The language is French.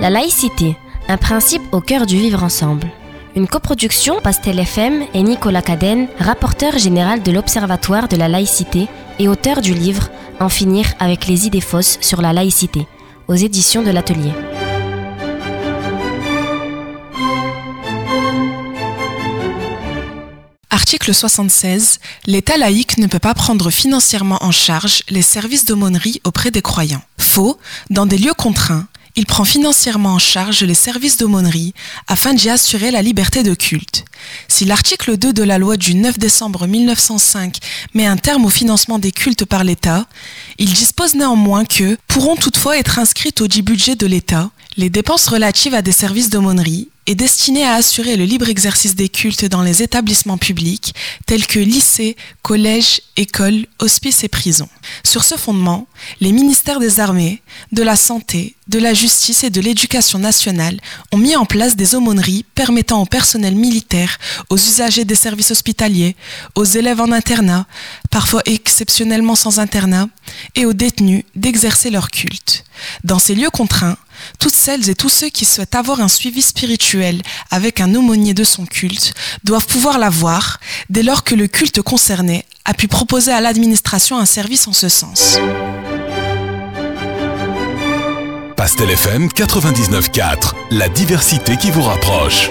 La laïcité, un principe au cœur du vivre ensemble. Une coproduction Pastel FM et Nicolas Cadenne, rapporteur général de l'Observatoire de la laïcité et auteur du livre En finir avec les idées fausses sur la laïcité, aux éditions de l'Atelier. Article 76. L'État laïque ne peut pas prendre financièrement en charge les services d'aumônerie auprès des croyants. Faux, dans des lieux contraints, il prend financièrement en charge les services d'aumônerie afin d'y assurer la liberté de culte. Si l'article 2 de la loi du 9 décembre 1905 met un terme au financement des cultes par l'État, il dispose néanmoins que pourront toutefois être inscrites au dit budget de l'État les dépenses relatives à des services d'aumônerie et destinées à assurer le libre exercice des cultes dans les établissements publics tels que lycées, collèges, écoles, hospices et prisons. Sur ce fondement, les ministères des Armées, de la Santé, de la Justice et de l'Éducation nationale ont mis en place des aumôneries permettant au personnel militaire, aux usagers des services hospitaliers, aux élèves en internat, parfois exceptionnellement sans internat, et aux détenus d'exercer leur culte. Dans ces lieux contraints, toutes celles et tous ceux qui souhaitent avoir un suivi spirituel avec un aumônier de son culte doivent pouvoir l'avoir dès lors que le culte concerné a pu proposer à l'administration un service en ce sens. Pastel FM 99.4, la diversité qui vous rapproche.